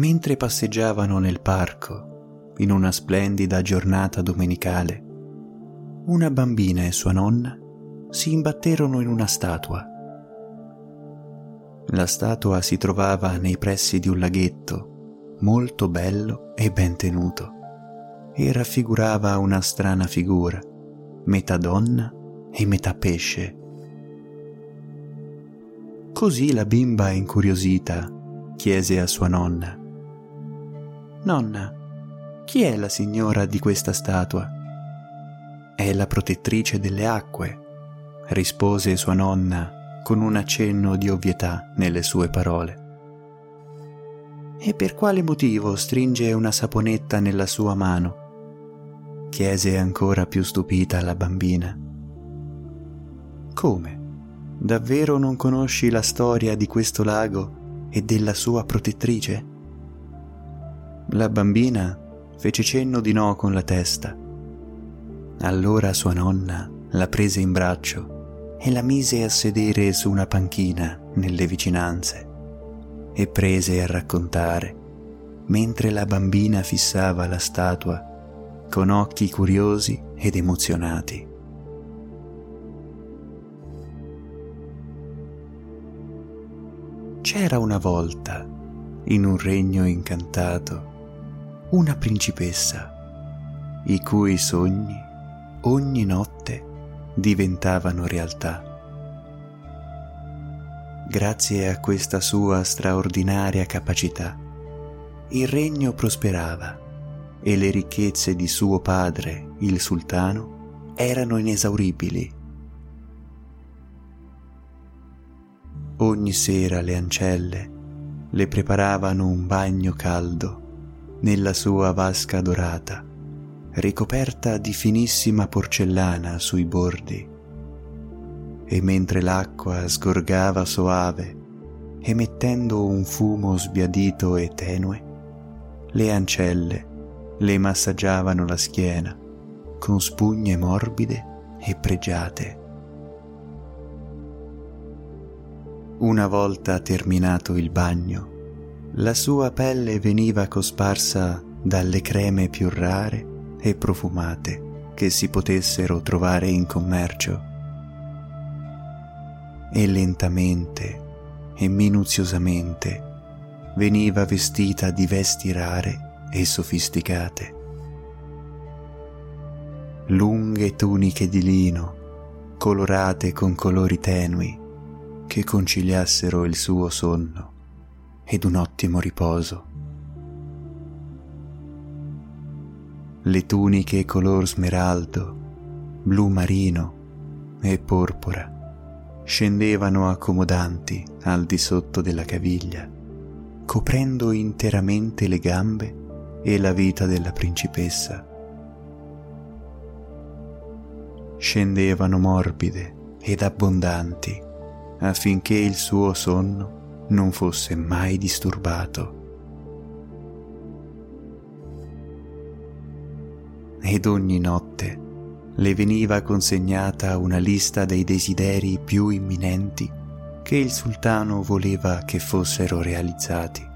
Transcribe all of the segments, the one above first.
Mentre passeggiavano nel parco, in una splendida giornata domenicale, una bambina e sua nonna si imbatterono in una statua. La statua si trovava nei pressi di un laghetto molto bello e ben tenuto e raffigurava una strana figura, metà donna e metà pesce. Così la bimba incuriosita chiese a sua nonna Nonna, chi è la signora di questa statua? È la protettrice delle acque, rispose sua nonna con un accenno di ovvietà nelle sue parole. E per quale motivo stringe una saponetta nella sua mano? chiese ancora più stupita la bambina. Come? Davvero non conosci la storia di questo lago e della sua protettrice? La bambina fece cenno di no con la testa. Allora sua nonna la prese in braccio e la mise a sedere su una panchina nelle vicinanze e prese a raccontare, mentre la bambina fissava la statua con occhi curiosi ed emozionati. C'era una volta, in un regno incantato, una principessa, i cui sogni ogni notte diventavano realtà. Grazie a questa sua straordinaria capacità, il regno prosperava e le ricchezze di suo padre, il sultano, erano inesauribili. Ogni sera le ancelle le preparavano un bagno caldo nella sua vasca dorata, ricoperta di finissima porcellana sui bordi. E mentre l'acqua sgorgava soave, emettendo un fumo sbiadito e tenue, le ancelle le massaggiavano la schiena con spugne morbide e pregiate. Una volta terminato il bagno, la sua pelle veniva cosparsa dalle creme più rare e profumate che si potessero trovare in commercio. E lentamente e minuziosamente veniva vestita di vesti rare e sofisticate. Lunghe tuniche di lino, colorate con colori tenui, che conciliassero il suo sonno ed un ottimo riposo. Le tuniche color smeraldo, blu marino e porpora scendevano accomodanti al di sotto della caviglia, coprendo interamente le gambe e la vita della principessa. Scendevano morbide ed abbondanti affinché il suo sonno non fosse mai disturbato. Ed ogni notte le veniva consegnata una lista dei desideri più imminenti che il sultano voleva che fossero realizzati.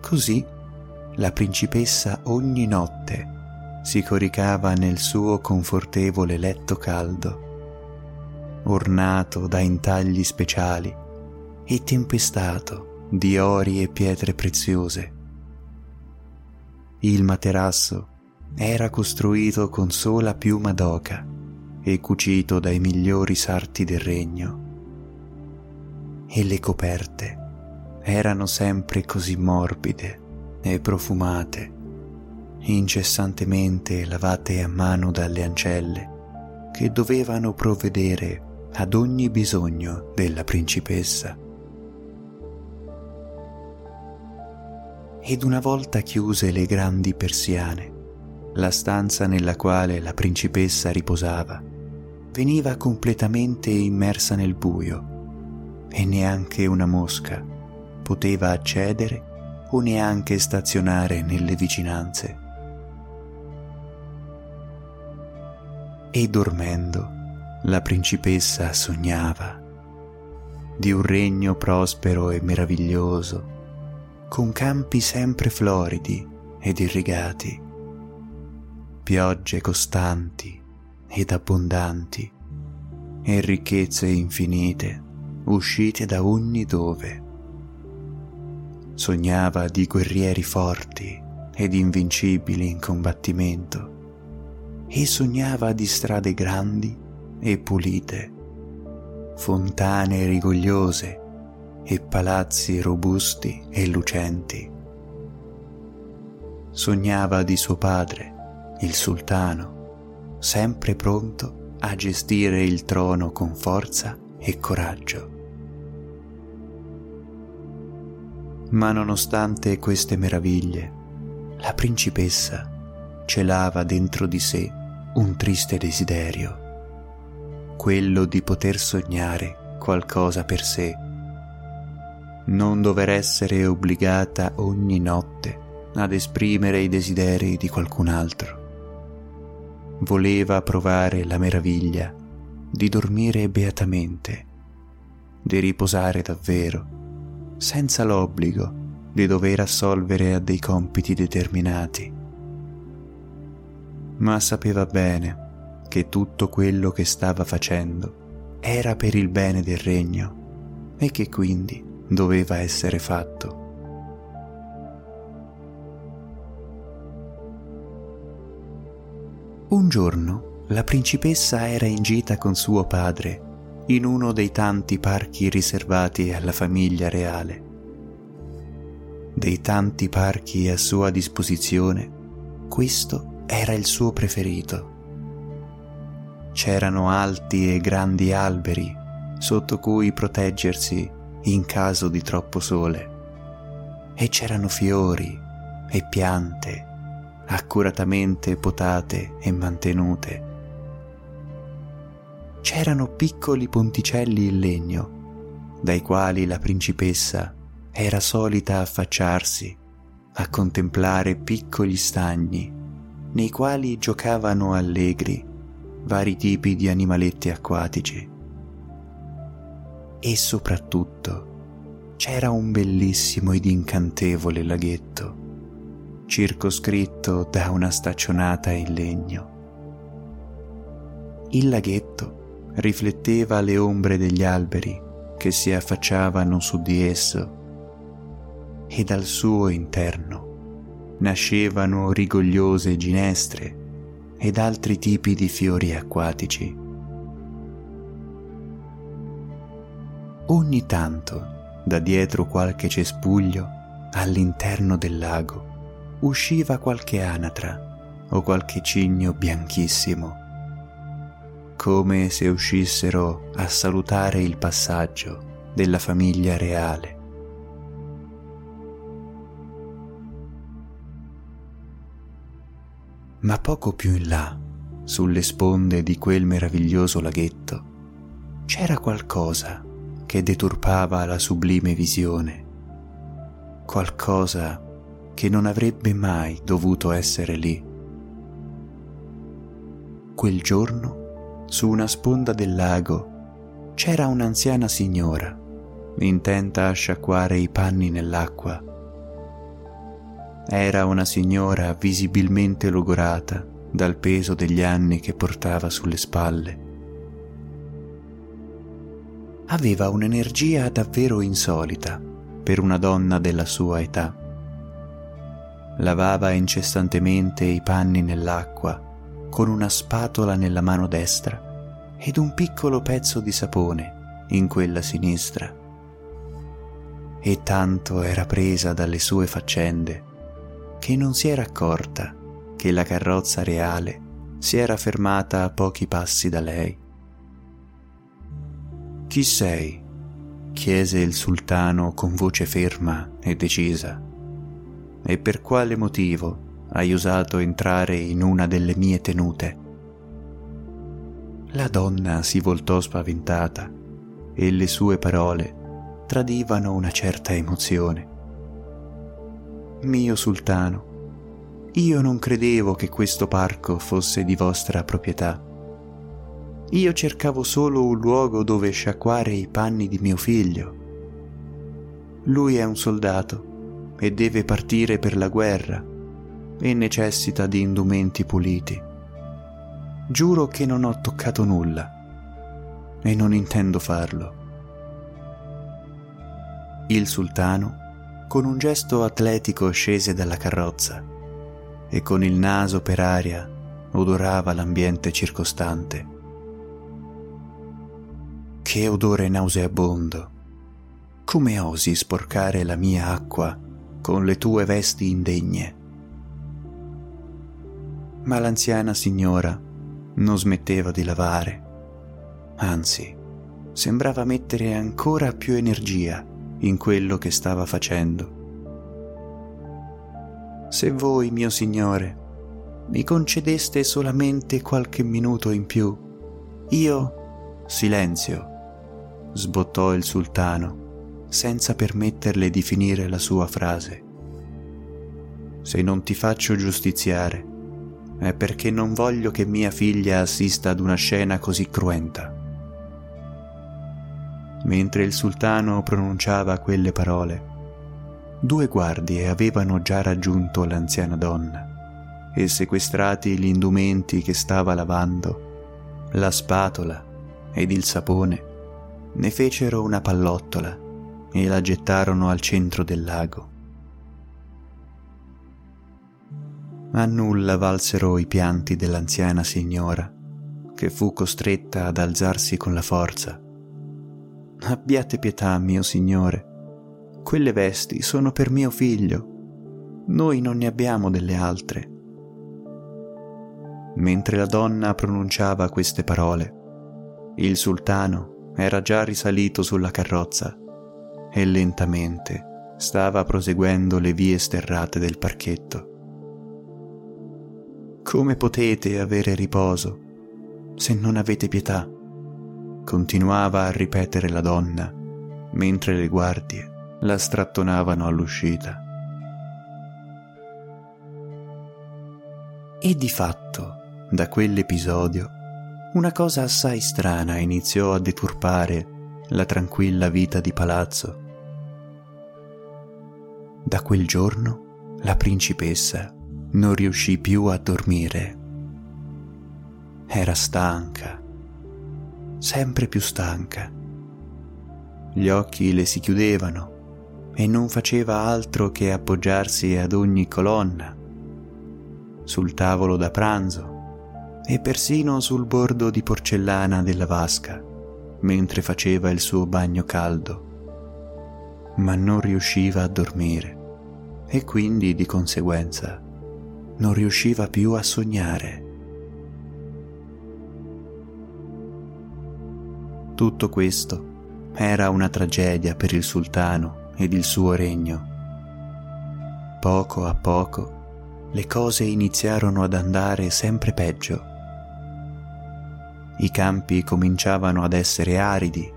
Così la principessa ogni notte si coricava nel suo confortevole letto caldo, ornato da intagli speciali e tempestato di ori e pietre preziose. Il materasso era costruito con sola piuma d'oca e cucito dai migliori sarti del regno. E le coperte erano sempre così morbide e profumate, incessantemente lavate a mano dalle ancelle, che dovevano provvedere ad ogni bisogno della principessa. Ed una volta chiuse le grandi persiane, la stanza nella quale la principessa riposava veniva completamente immersa nel buio e neanche una mosca poteva accedere o neanche stazionare nelle vicinanze. E dormendo, la principessa sognava di un regno prospero e meraviglioso con campi sempre floridi ed irrigati, piogge costanti ed abbondanti e ricchezze infinite uscite da ogni dove. Sognava di guerrieri forti ed invincibili in combattimento e sognava di strade grandi e pulite, fontane rigogliose e palazzi robusti e lucenti. Sognava di suo padre, il sultano, sempre pronto a gestire il trono con forza e coraggio. Ma nonostante queste meraviglie, la principessa celava dentro di sé un triste desiderio, quello di poter sognare qualcosa per sé, non dover essere obbligata ogni notte ad esprimere i desideri di qualcun altro. Voleva provare la meraviglia di dormire beatamente, di riposare davvero, senza l'obbligo di dover assolvere a dei compiti determinati. Ma sapeva bene che tutto quello che stava facendo era per il bene del regno e che quindi doveva essere fatto. Un giorno la principessa era in gita con suo padre in uno dei tanti parchi riservati alla famiglia reale. Dei tanti parchi a sua disposizione, questo era il suo preferito. C'erano alti e grandi alberi sotto cui proteggersi in caso di troppo sole e c'erano fiori e piante accuratamente potate e mantenute. C'erano piccoli ponticelli in legno, dai quali la principessa era solita affacciarsi a contemplare piccoli stagni nei quali giocavano allegri vari tipi di animaletti acquatici. E soprattutto c'era un bellissimo ed incantevole laghetto circoscritto da una staccionata in legno. Il laghetto rifletteva le ombre degli alberi che si affacciavano su di esso e dal suo interno nascevano rigogliose ginestre ed altri tipi di fiori acquatici. Ogni tanto, da dietro qualche cespuglio, all'interno del lago, usciva qualche anatra o qualche cigno bianchissimo, come se uscissero a salutare il passaggio della famiglia reale. Ma poco più in là, sulle sponde di quel meraviglioso laghetto, c'era qualcosa che deturpava la sublime visione, qualcosa che non avrebbe mai dovuto essere lì. Quel giorno, su una sponda del lago, c'era un'anziana signora, intenta a sciacquare i panni nell'acqua. Era una signora visibilmente logorata dal peso degli anni che portava sulle spalle. Aveva un'energia davvero insolita per una donna della sua età lavava incessantemente i panni nell'acqua con una spatola nella mano destra ed un piccolo pezzo di sapone in quella sinistra. E tanto era presa dalle sue faccende che non si era accorta che la carrozza reale si era fermata a pochi passi da lei. Chi sei? chiese il sultano con voce ferma e decisa e per quale motivo hai usato entrare in una delle mie tenute. La donna si voltò spaventata e le sue parole tradivano una certa emozione. Mio sultano, io non credevo che questo parco fosse di vostra proprietà. Io cercavo solo un luogo dove sciacquare i panni di mio figlio. Lui è un soldato e deve partire per la guerra e necessita di indumenti puliti. Giuro che non ho toccato nulla e non intendo farlo. Il sultano, con un gesto atletico, scese dalla carrozza e con il naso per aria odorava l'ambiente circostante. Che odore nauseabondo! Come osi sporcare la mia acqua con le tue vesti indegne? Ma l'anziana signora non smetteva di lavare, anzi, sembrava mettere ancora più energia in quello che stava facendo. Se voi, mio Signore, mi concedeste solamente qualche minuto in più, io... Silenzio, sbottò il sultano, senza permetterle di finire la sua frase. Se non ti faccio giustiziare, è perché non voglio che mia figlia assista ad una scena così cruenta. Mentre il sultano pronunciava quelle parole, due guardie avevano già raggiunto l'anziana donna e sequestrati gli indumenti che stava lavando, la spatola ed il sapone, ne fecero una pallottola e la gettarono al centro del lago. A nulla valsero i pianti dell'anziana signora, che fu costretta ad alzarsi con la forza Abbiate pietà, mio Signore. Quelle vesti sono per mio figlio. Noi non ne abbiamo delle altre. Mentre la donna pronunciava queste parole, il sultano era già risalito sulla carrozza e lentamente stava proseguendo le vie sterrate del parchetto. Come potete avere riposo se non avete pietà? continuava a ripetere la donna, mentre le guardie la strattonavano all'uscita. E di fatto, da quell'episodio, una cosa assai strana iniziò a deturpare la tranquilla vita di palazzo. Da quel giorno la principessa non riuscì più a dormire. Era stanca sempre più stanca. Gli occhi le si chiudevano e non faceva altro che appoggiarsi ad ogni colonna, sul tavolo da pranzo e persino sul bordo di porcellana della vasca, mentre faceva il suo bagno caldo. Ma non riusciva a dormire e quindi di conseguenza non riusciva più a sognare. Tutto questo era una tragedia per il sultano ed il suo regno. Poco a poco le cose iniziarono ad andare sempre peggio. I campi cominciavano ad essere aridi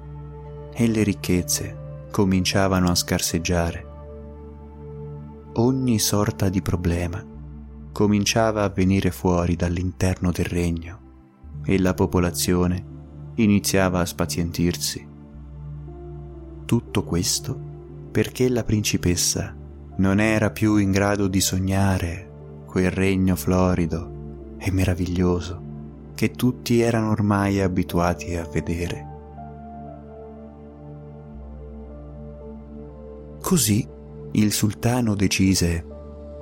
e le ricchezze cominciavano a scarseggiare. Ogni sorta di problema cominciava a venire fuori dall'interno del regno e la popolazione iniziava a spazientirsi. Tutto questo perché la principessa non era più in grado di sognare quel regno florido e meraviglioso che tutti erano ormai abituati a vedere. Così il sultano decise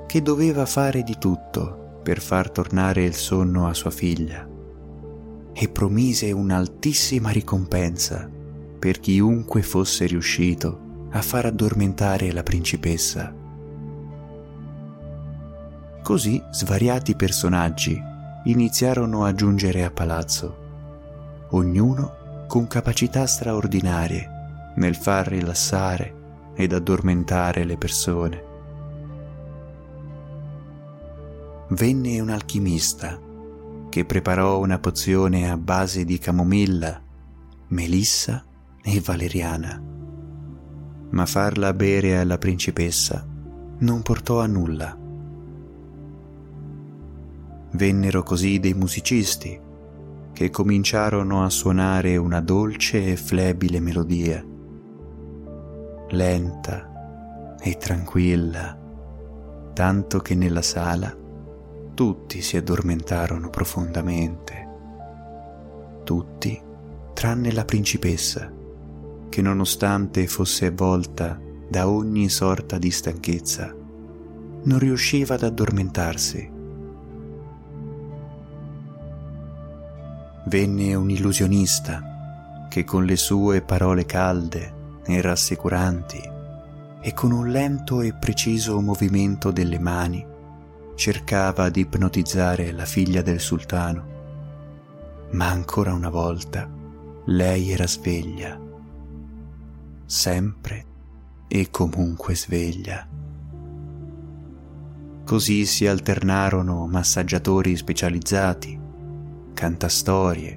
che doveva fare di tutto per far tornare il sonno a sua figlia e promise un'altissima ricompensa per chiunque fosse riuscito a far addormentare la principessa. Così svariati personaggi iniziarono a giungere a palazzo, ognuno con capacità straordinarie nel far rilassare ed addormentare le persone. Venne un alchimista che preparò una pozione a base di camomilla, melissa e valeriana. Ma farla bere alla principessa non portò a nulla. Vennero così dei musicisti che cominciarono a suonare una dolce e flebile melodia, lenta e tranquilla, tanto che nella sala tutti si addormentarono profondamente. Tutti, tranne la principessa, che nonostante fosse avvolta da ogni sorta di stanchezza, non riusciva ad addormentarsi. Venne un illusionista che con le sue parole calde e rassicuranti e con un lento e preciso movimento delle mani cercava di ipnotizzare la figlia del sultano. Ma ancora una volta lei era sveglia, sempre e comunque sveglia. Così si alternarono massaggiatori specializzati, cantastorie,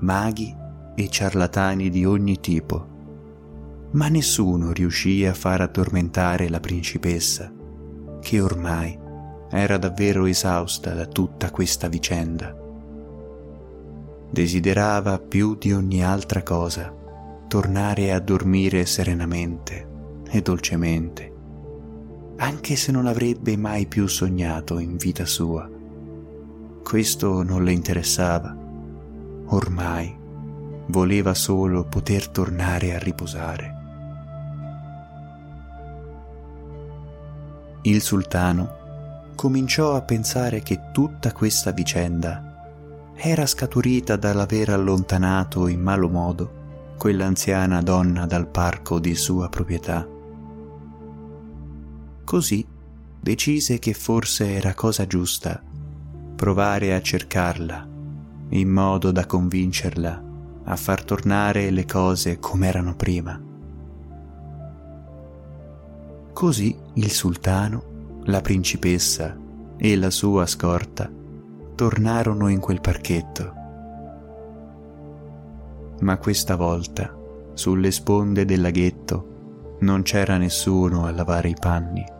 maghi e ciarlatani di ogni tipo, ma nessuno riuscì a far addormentare la principessa, che ormai era davvero esausta da tutta questa vicenda. Desiderava più di ogni altra cosa tornare a dormire serenamente e dolcemente anche se non avrebbe mai più sognato in vita sua. Questo non le interessava. Ormai voleva solo poter tornare a riposare. Il sultano cominciò a pensare che tutta questa vicenda era scaturita dall'aver allontanato in malo modo quell'anziana donna dal parco di sua proprietà Così decise che forse era cosa giusta provare a cercarla in modo da convincerla a far tornare le cose come erano prima. Così il sultano, la principessa e la sua scorta tornarono in quel parchetto. Ma questa volta, sulle sponde del laghetto, non c'era nessuno a lavare i panni.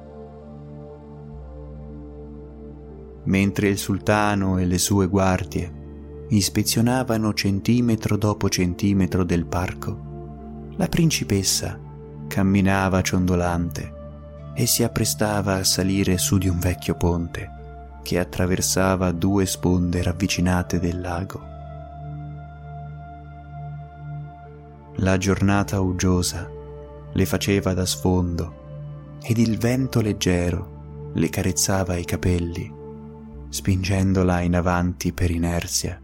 Mentre il sultano e le sue guardie ispezionavano centimetro dopo centimetro del parco, la principessa camminava ciondolante e si apprestava a salire su di un vecchio ponte che attraversava due sponde ravvicinate del lago. La giornata uggiosa le faceva da sfondo ed il vento leggero le carezzava i capelli spingendola in avanti per inerzia.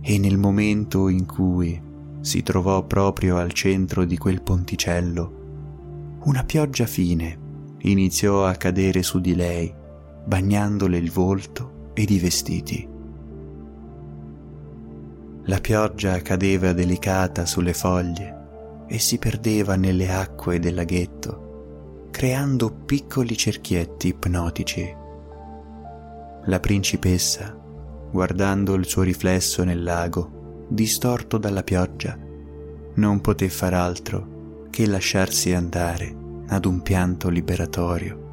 E nel momento in cui si trovò proprio al centro di quel ponticello, una pioggia fine iniziò a cadere su di lei, bagnandole il volto ed i vestiti. La pioggia cadeva delicata sulle foglie e si perdeva nelle acque del laghetto, creando piccoli cerchietti ipnotici la principessa, guardando il suo riflesso nel lago, distorto dalla pioggia, non poté far altro che lasciarsi andare ad un pianto liberatorio.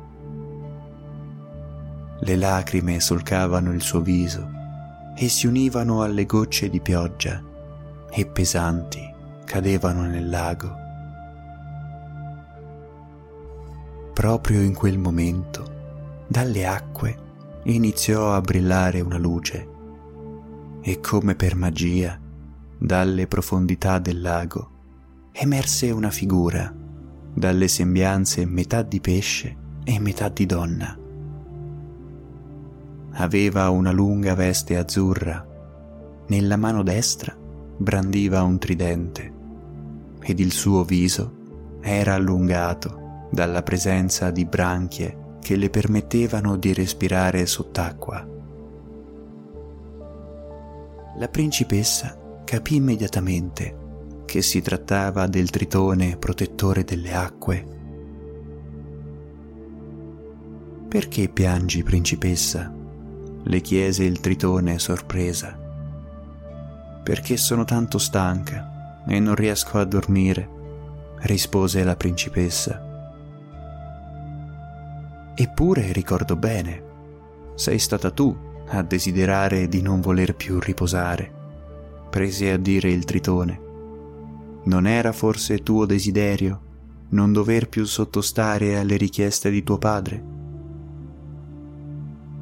Le lacrime solcavano il suo viso e si univano alle gocce di pioggia e pesanti cadevano nel lago. Proprio in quel momento, dalle acque iniziò a brillare una luce e come per magia, dalle profondità del lago, emerse una figura dalle sembianze metà di pesce e metà di donna. Aveva una lunga veste azzurra, nella mano destra brandiva un tridente ed il suo viso era allungato dalla presenza di branchie che le permettevano di respirare sott'acqua. La principessa capì immediatamente che si trattava del tritone protettore delle acque. Perché piangi, principessa? le chiese il tritone sorpresa. Perché sono tanto stanca e non riesco a dormire, rispose la principessa. Eppure ricordo bene, sei stata tu a desiderare di non voler più riposare, prese a dire il tritone. Non era forse tuo desiderio non dover più sottostare alle richieste di tuo padre?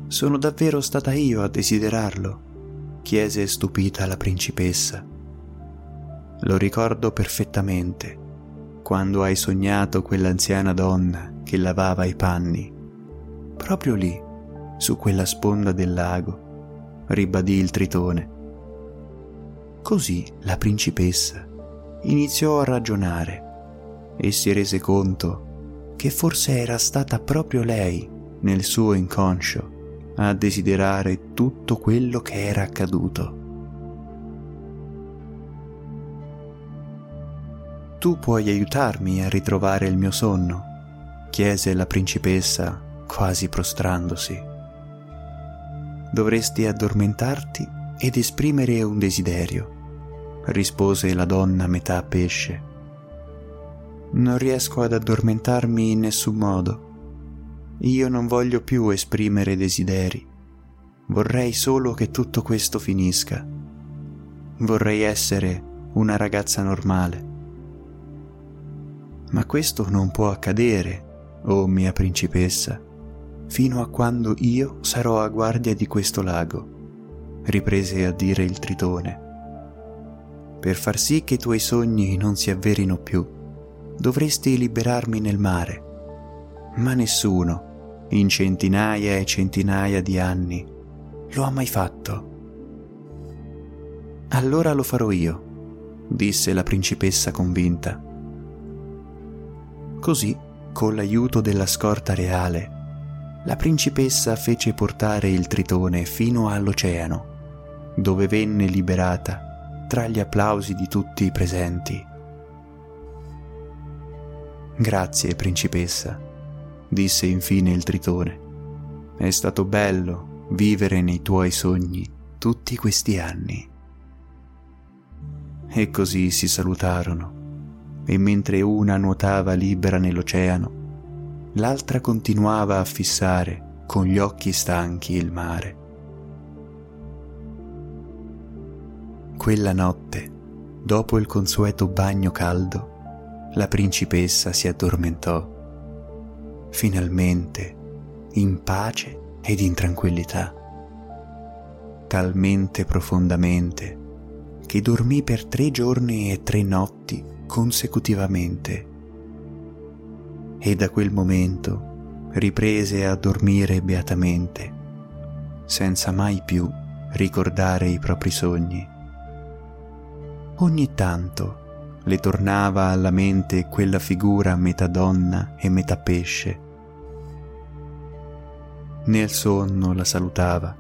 Sono davvero stata io a desiderarlo? chiese stupita la principessa. Lo ricordo perfettamente, quando hai sognato quell'anziana donna che lavava i panni, proprio lì, su quella sponda del lago, ribadì il tritone. Così la principessa iniziò a ragionare e si rese conto che forse era stata proprio lei, nel suo inconscio, a desiderare tutto quello che era accaduto. Tu puoi aiutarmi a ritrovare il mio sonno? chiese la principessa quasi prostrandosi. Dovresti addormentarti ed esprimere un desiderio, rispose la donna metà pesce. Non riesco ad addormentarmi in nessun modo. Io non voglio più esprimere desideri. Vorrei solo che tutto questo finisca. Vorrei essere una ragazza normale. Ma questo non può accadere, oh mia principessa, fino a quando io sarò a guardia di questo lago, riprese a dire il tritone. Per far sì che i tuoi sogni non si avverino più, dovresti liberarmi nel mare. Ma nessuno, in centinaia e centinaia di anni, lo ha mai fatto. Allora lo farò io, disse la principessa convinta. Così, con l'aiuto della scorta reale, la principessa fece portare il tritone fino all'oceano, dove venne liberata tra gli applausi di tutti i presenti. Grazie, principessa, disse infine il tritone. È stato bello vivere nei tuoi sogni tutti questi anni. E così si salutarono, e mentre una nuotava libera nell'oceano, l'altra continuava a fissare con gli occhi stanchi il mare. Quella notte, dopo il consueto bagno caldo, la principessa si addormentò, finalmente in pace ed in tranquillità, talmente profondamente che dormì per tre giorni e tre notti consecutivamente e da quel momento riprese a dormire beatamente, senza mai più ricordare i propri sogni. Ogni tanto le tornava alla mente quella figura metà donna e metà pesce. Nel sonno la salutava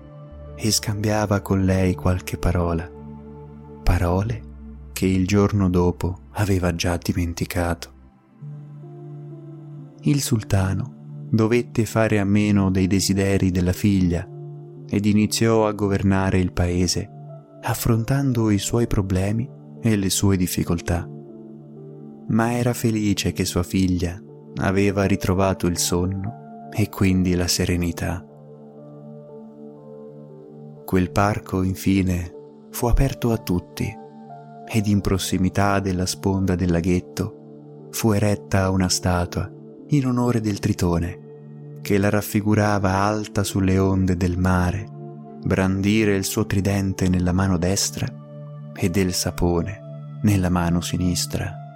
e scambiava con lei qualche parola, parole che il giorno dopo aveva già dimenticato. Il sultano dovette fare a meno dei desideri della figlia ed iniziò a governare il paese affrontando i suoi problemi e le sue difficoltà ma era felice che sua figlia aveva ritrovato il sonno e quindi la serenità. Quel parco, infine, fu aperto a tutti ed in prossimità della sponda del laghetto fu eretta una statua in onore del tritone che la raffigurava alta sulle onde del mare, brandire il suo tridente nella mano destra e del sapone nella mano sinistra.